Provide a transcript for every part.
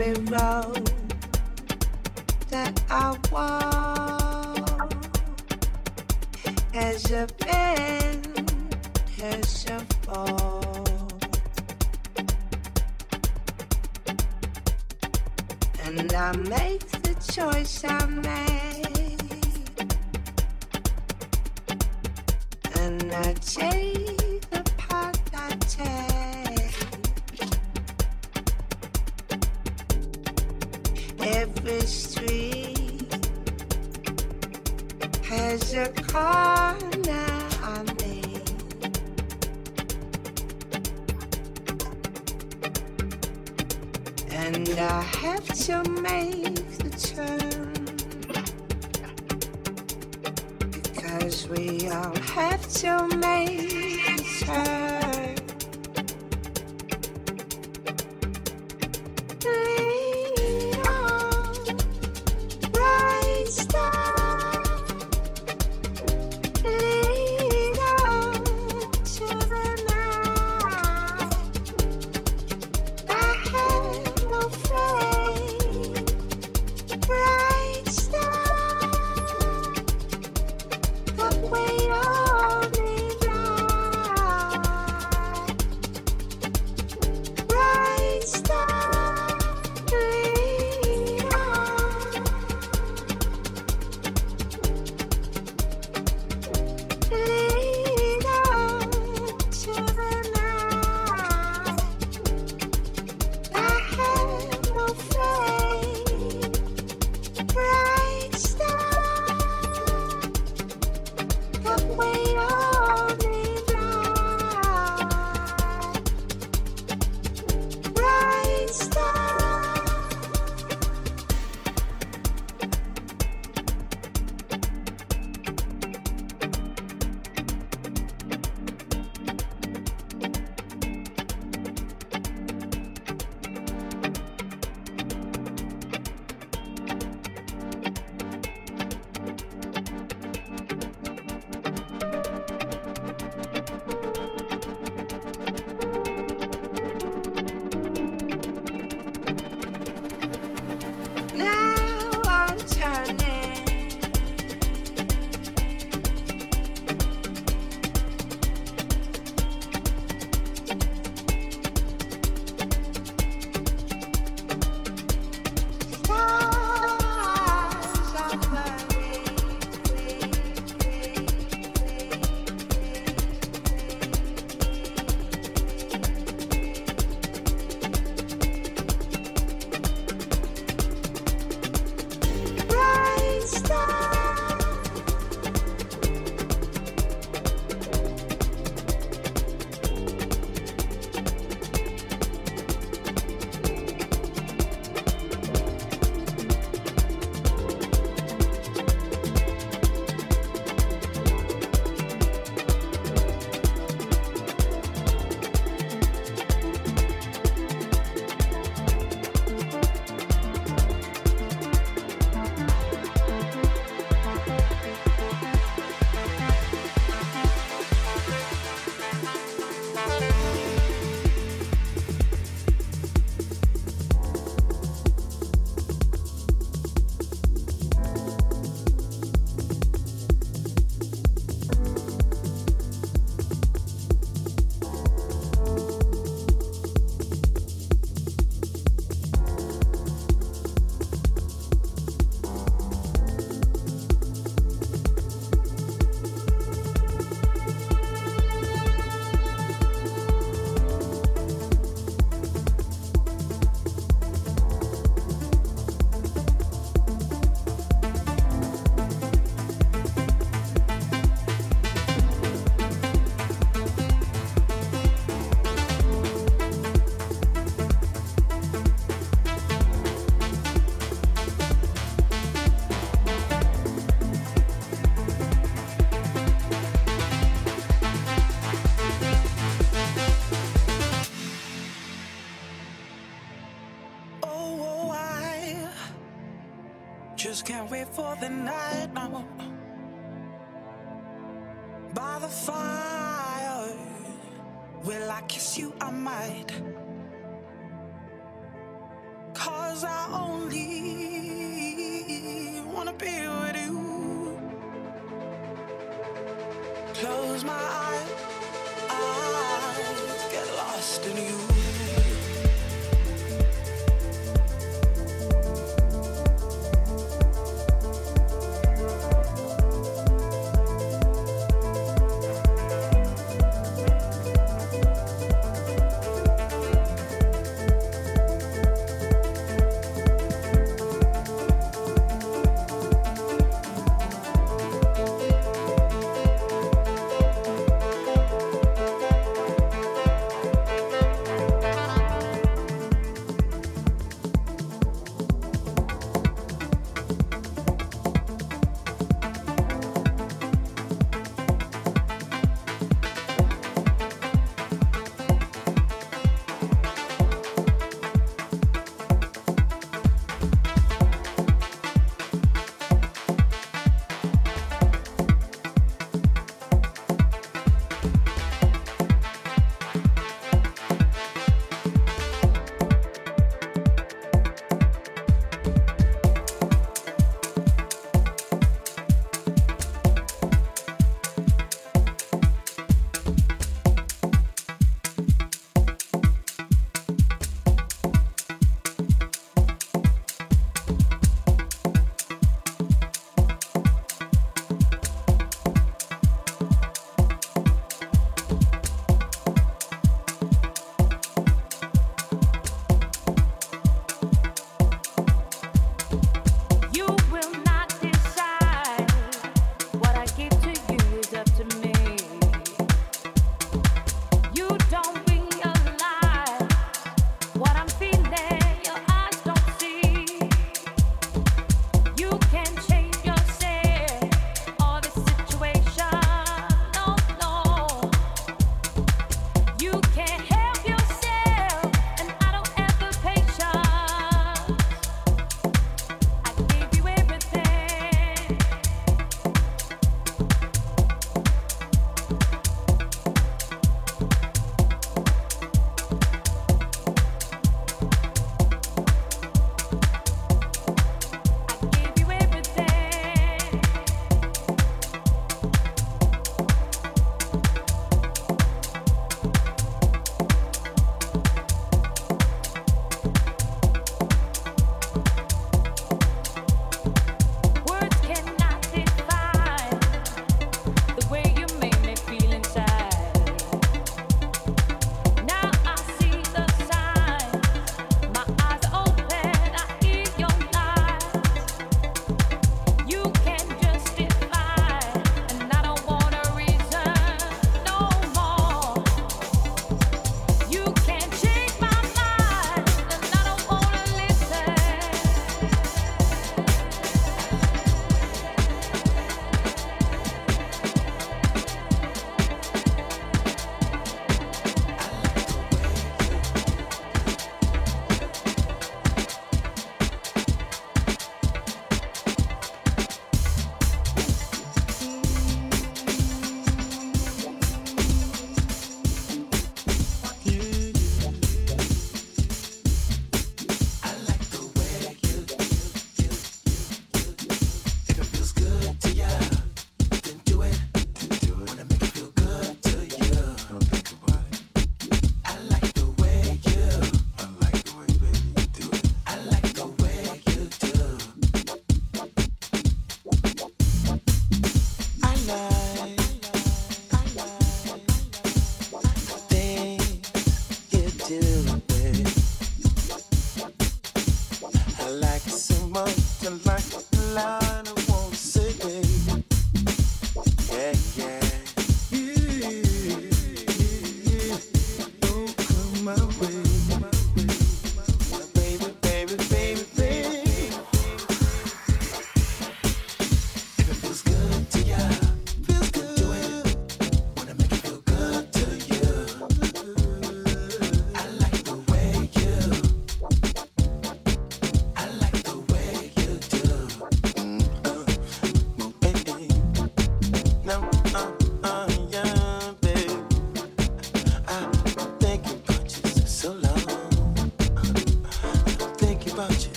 every road that I walk bend, fall. And I make the choice I make. more than I know. By the fire, will I kiss you? I might. Cause I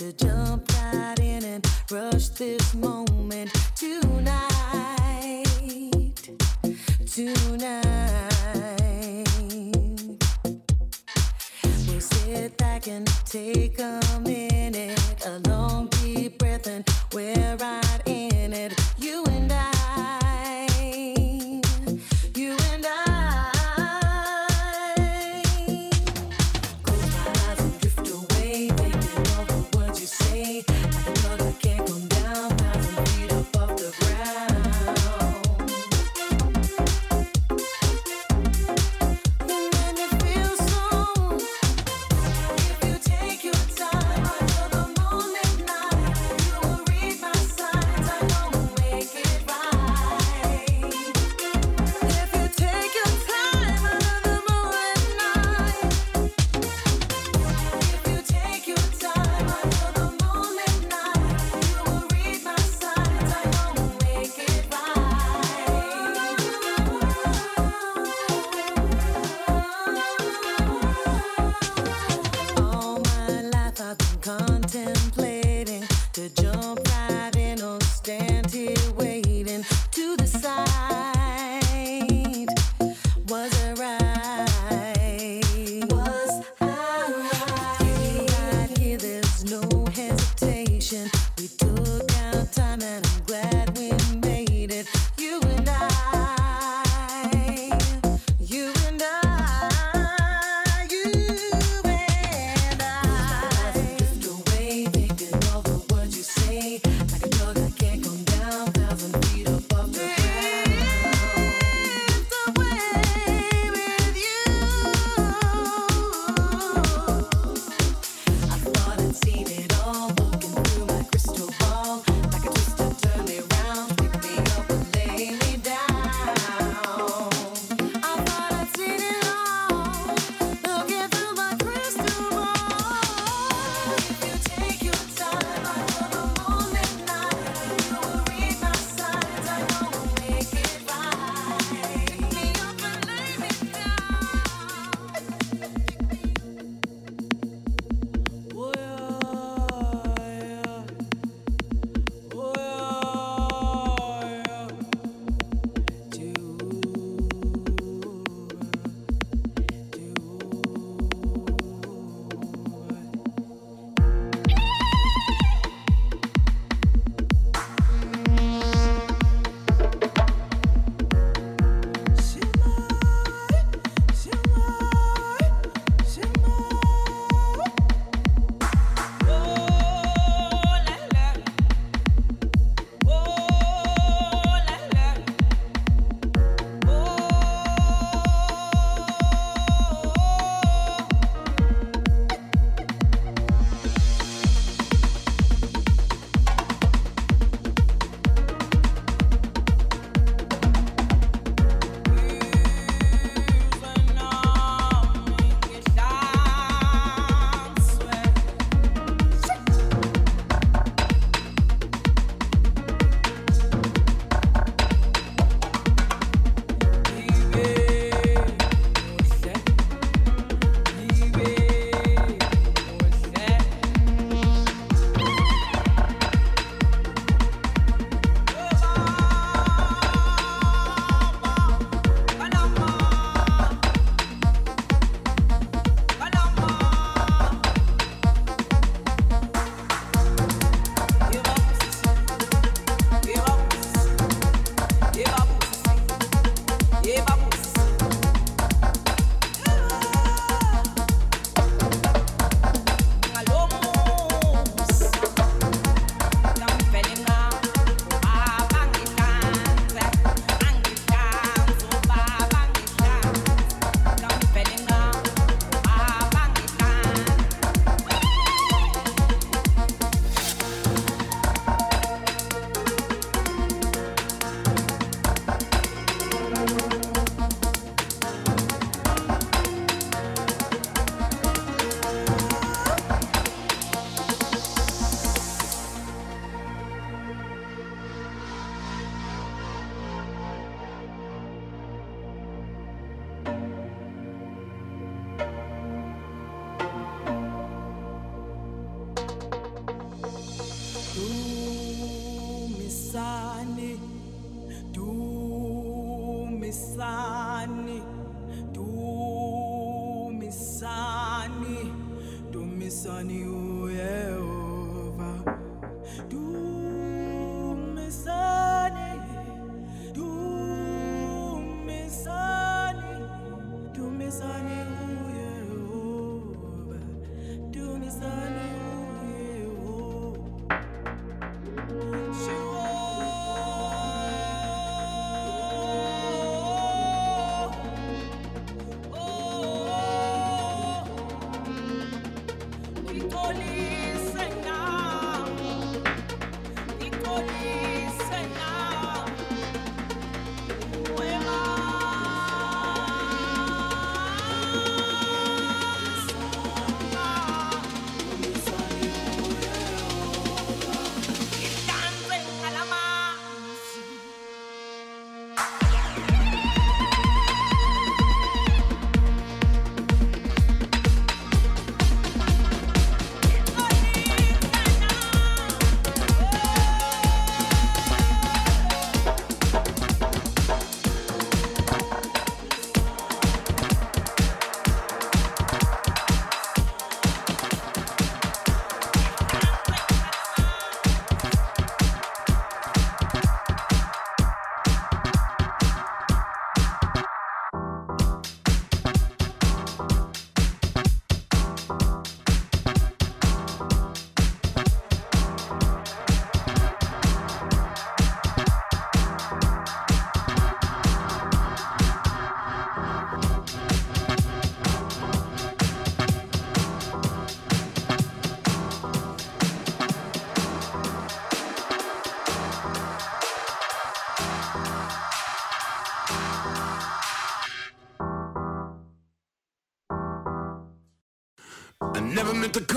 like jump right in and rush this down.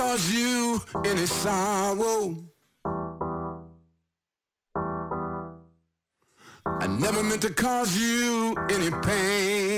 cause you any sorrow. I never meant to cause you any pain.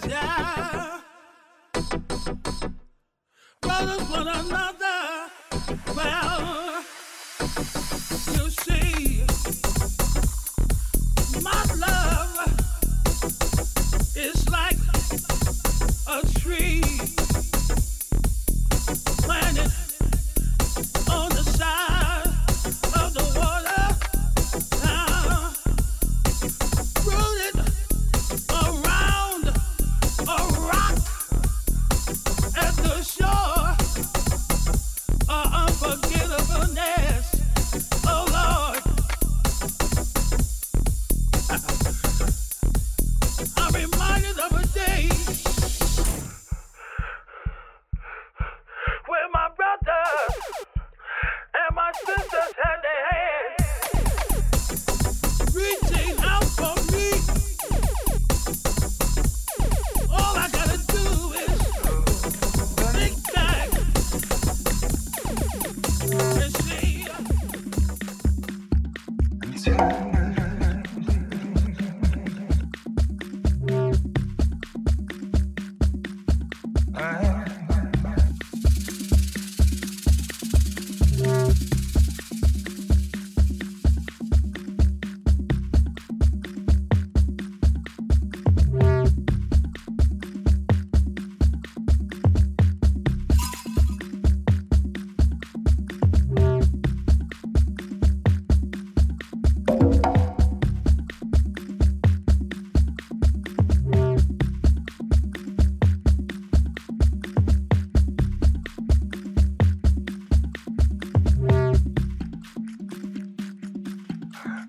Unforgettable.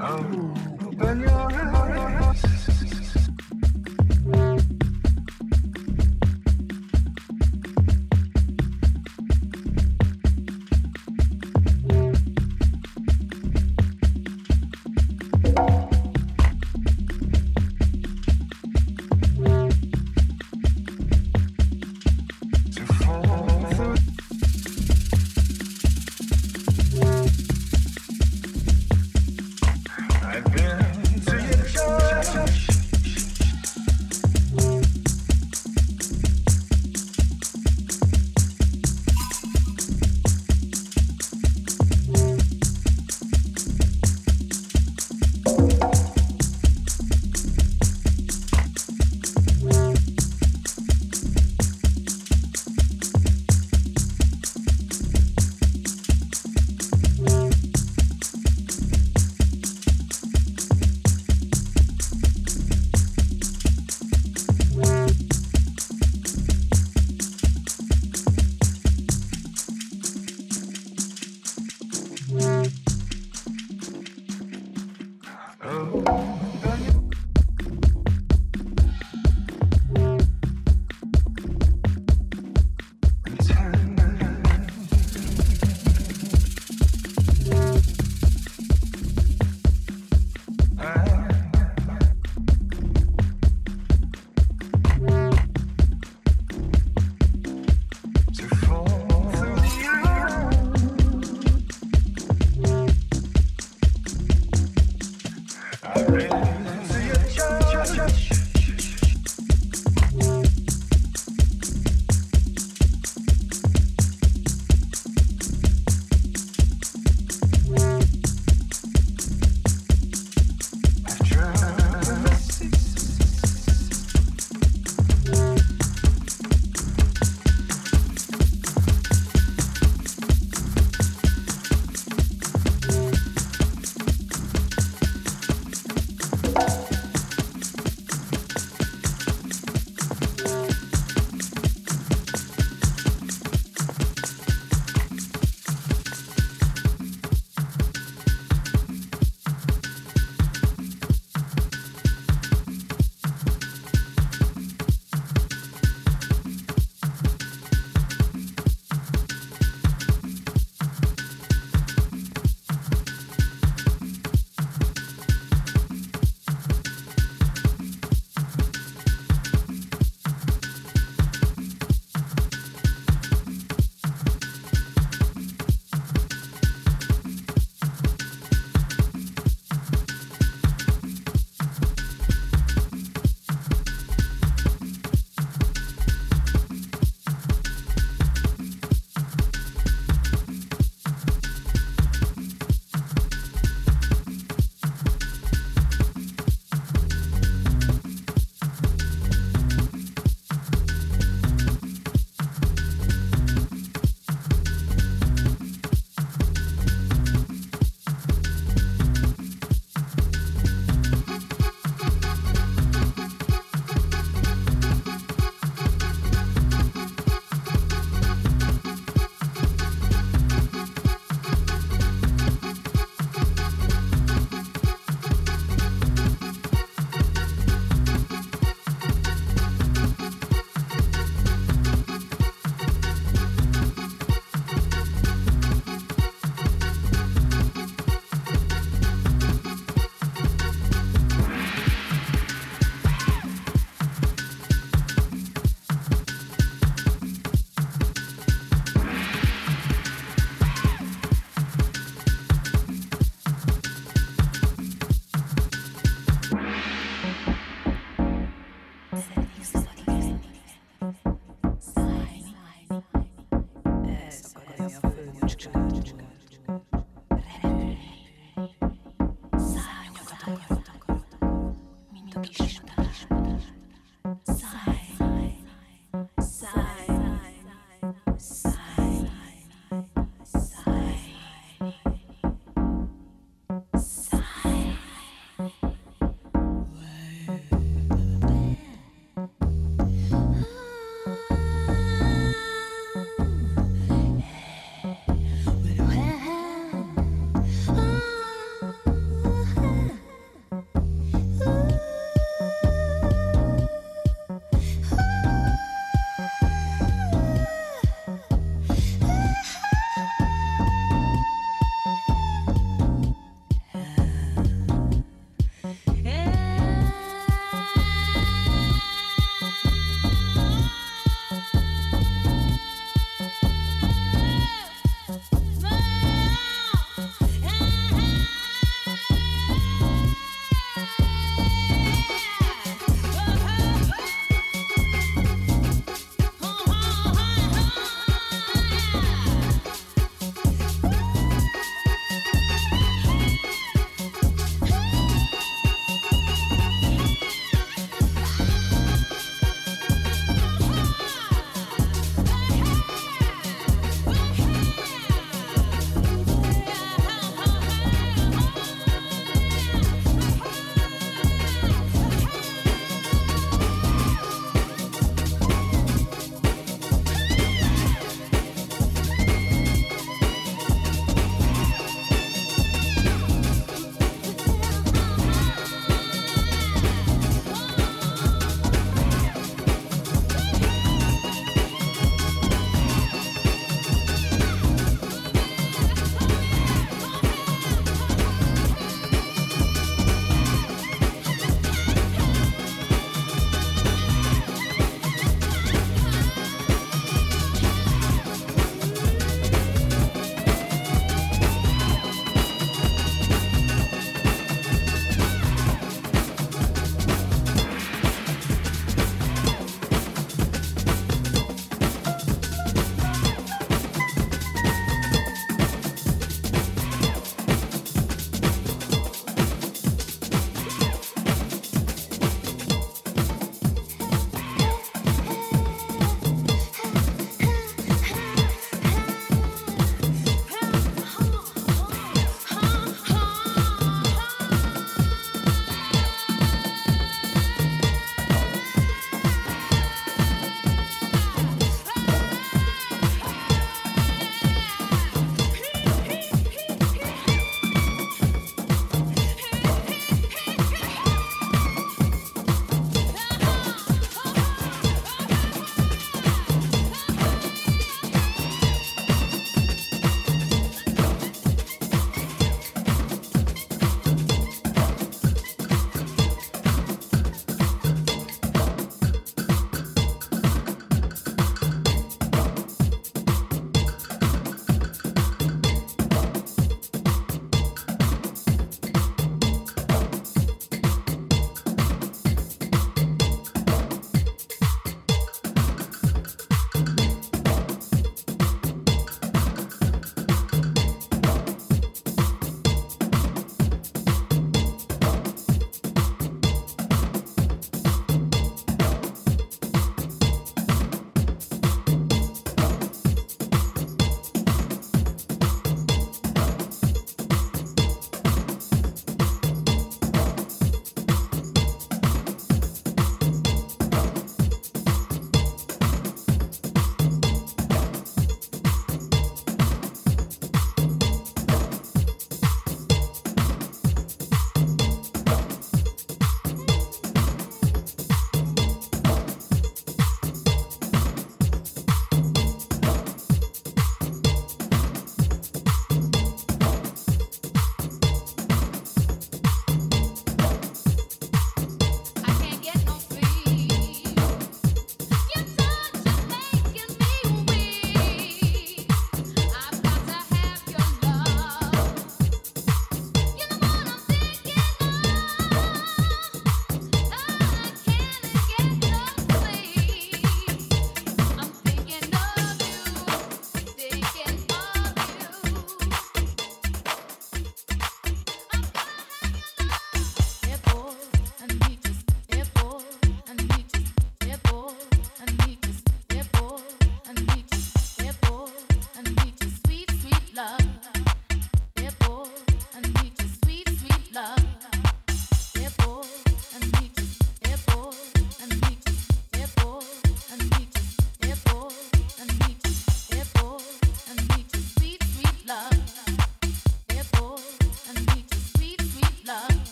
Oh, open your eyes.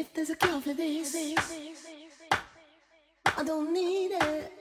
If there's a cure for this, I don't need it.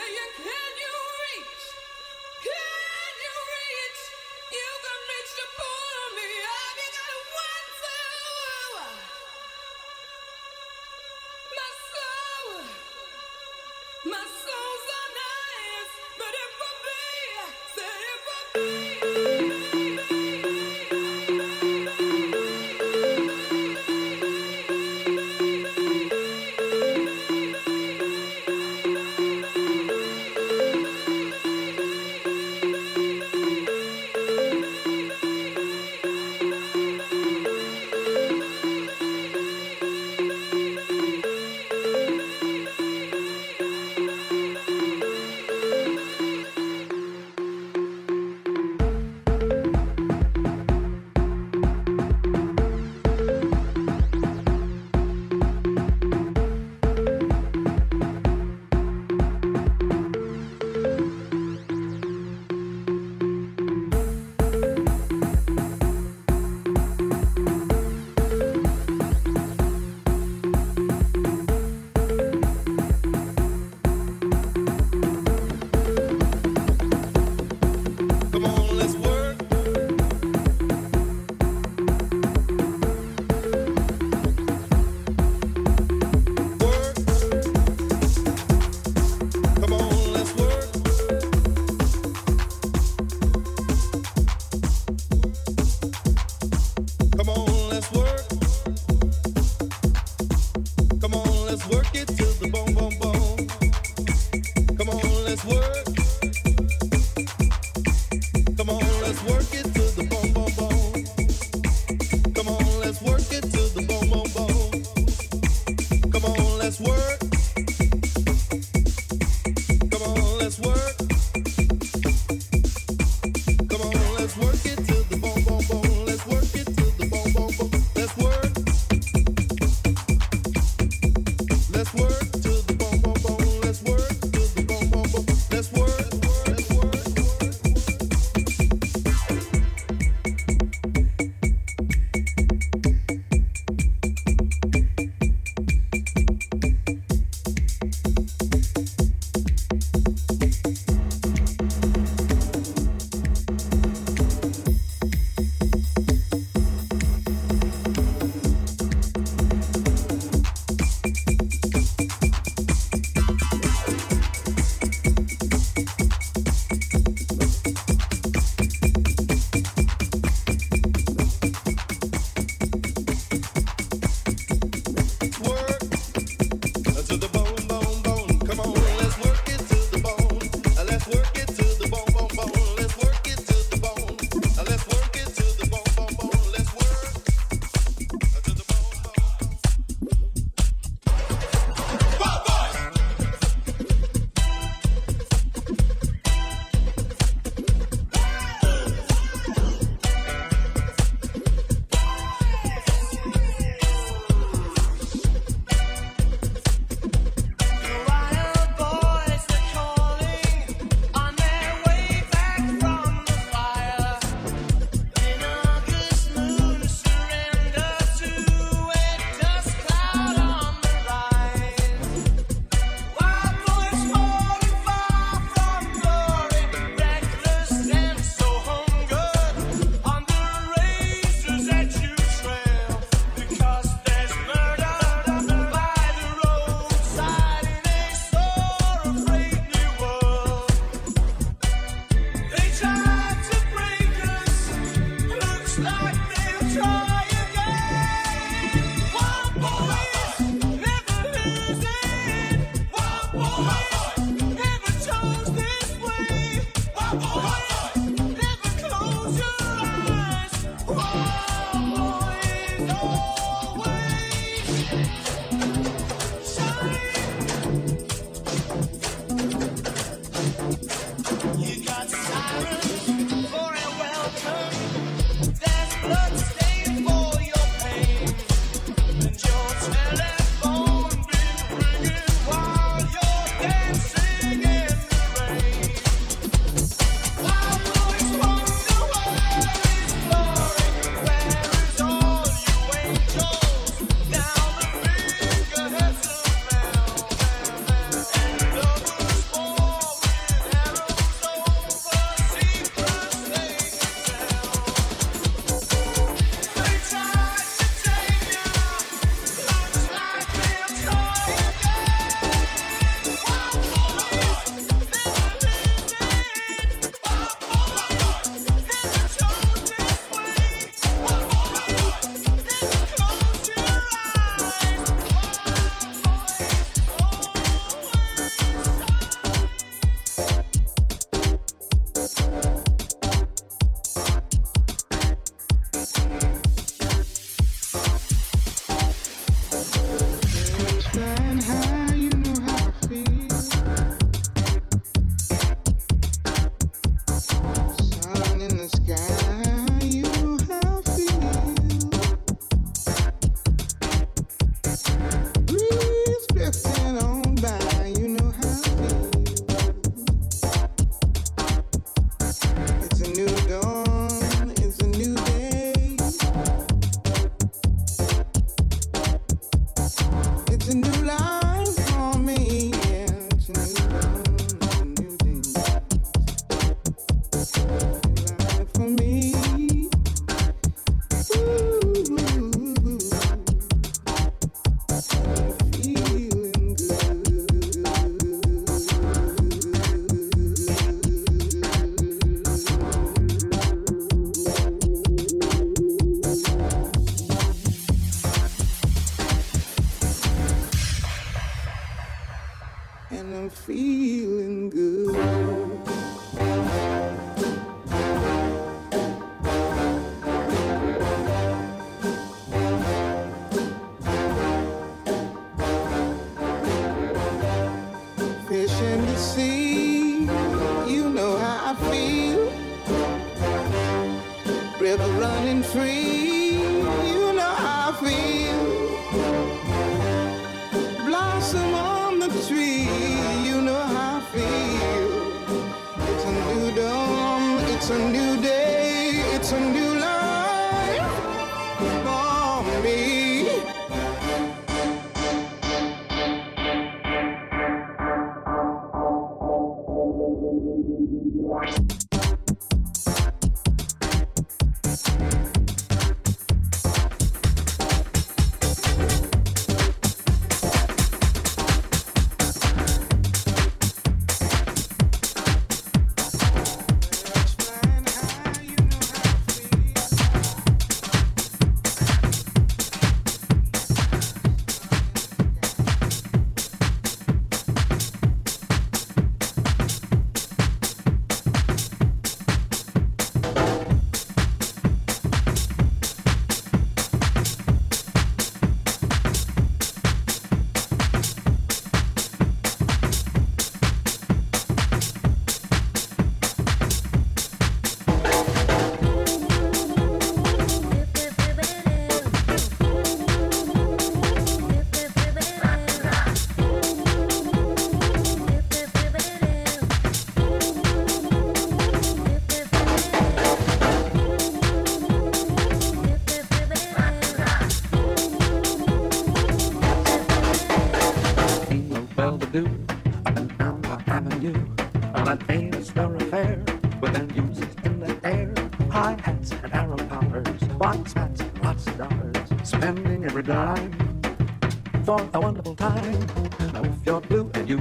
Down the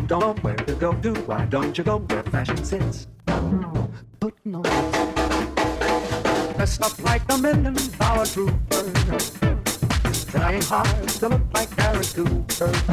don't know where to go to. Why don't you go where fashion sits? Putting on dressed up like a million dollar trooper, trying hard to look like Harry Cooper.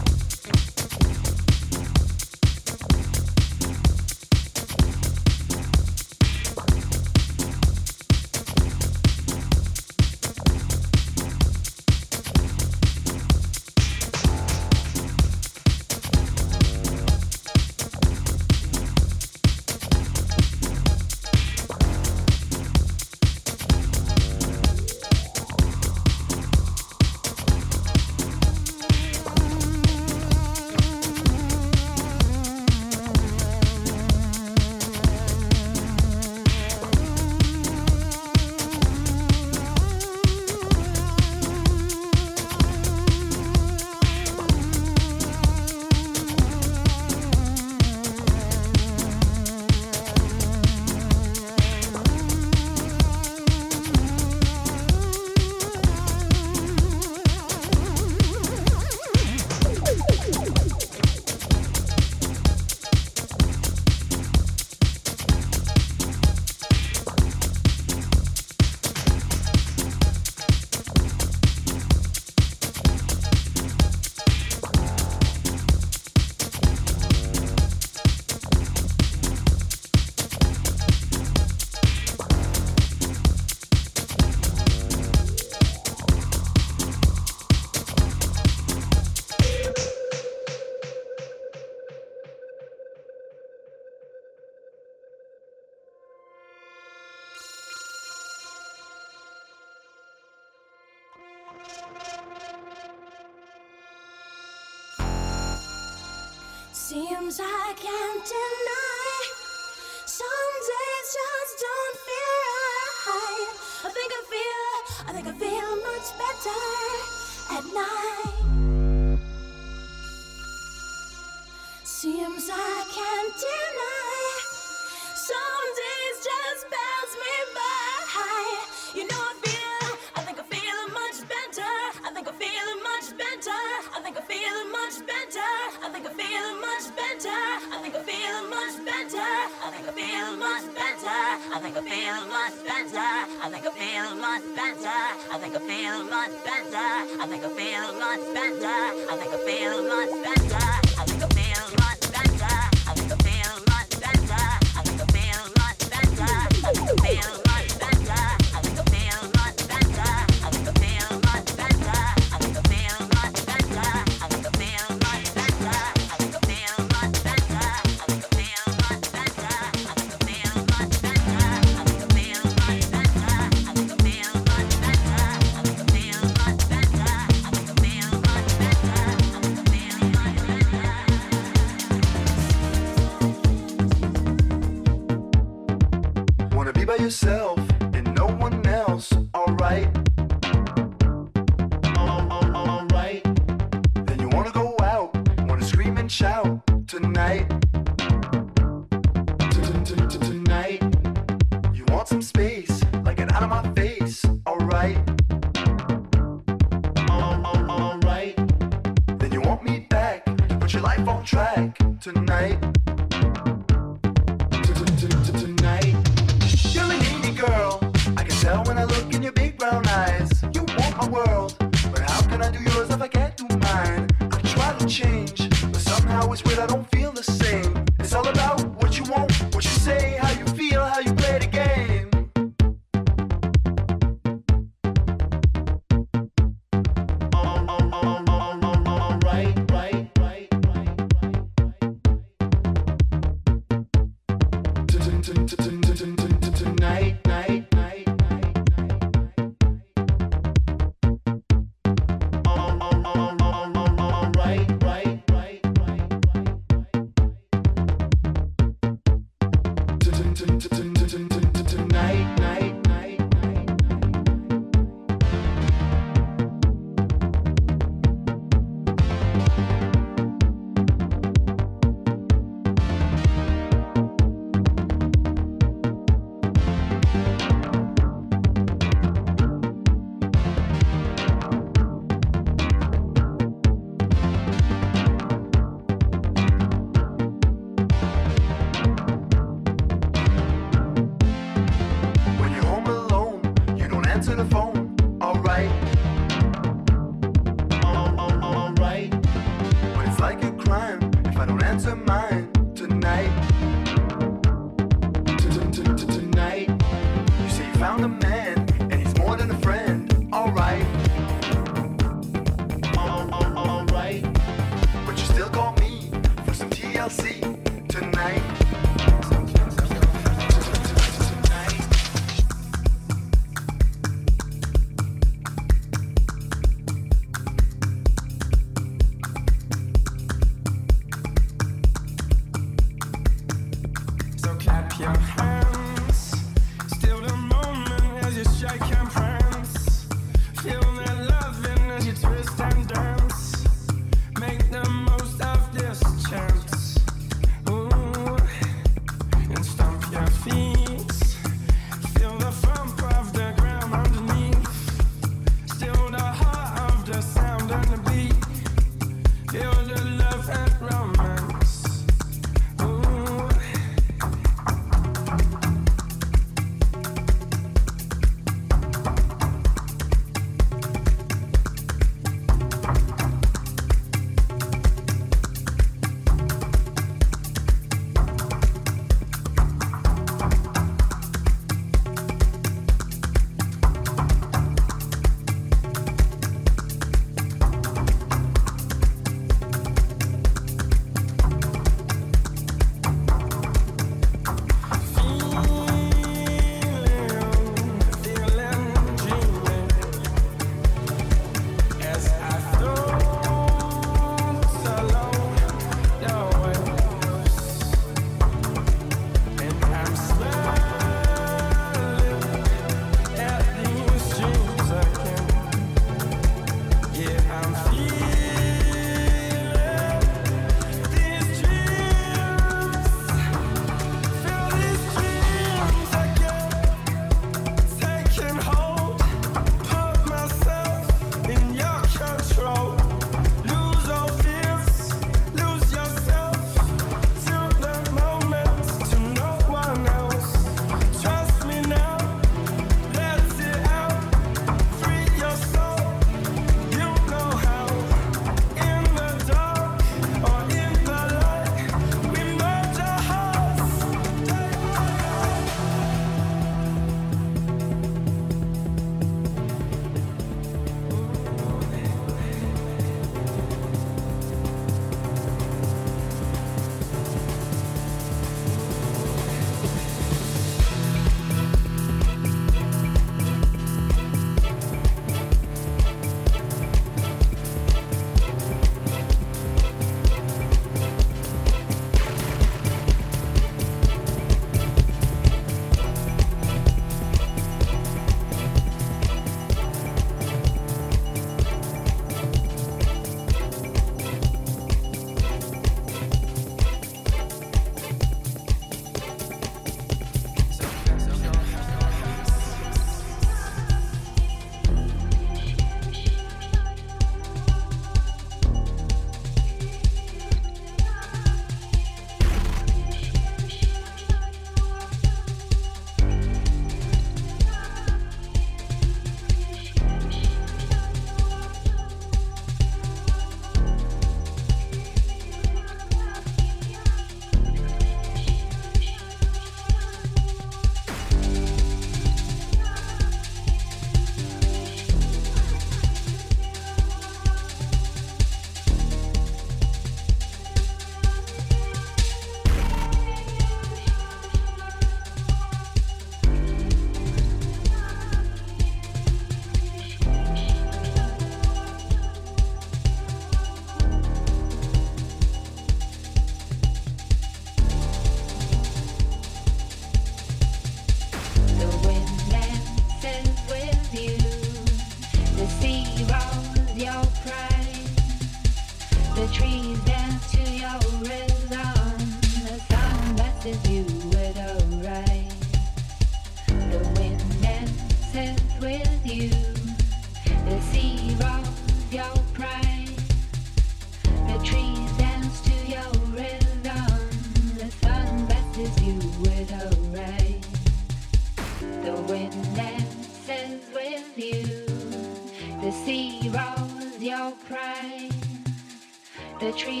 The trees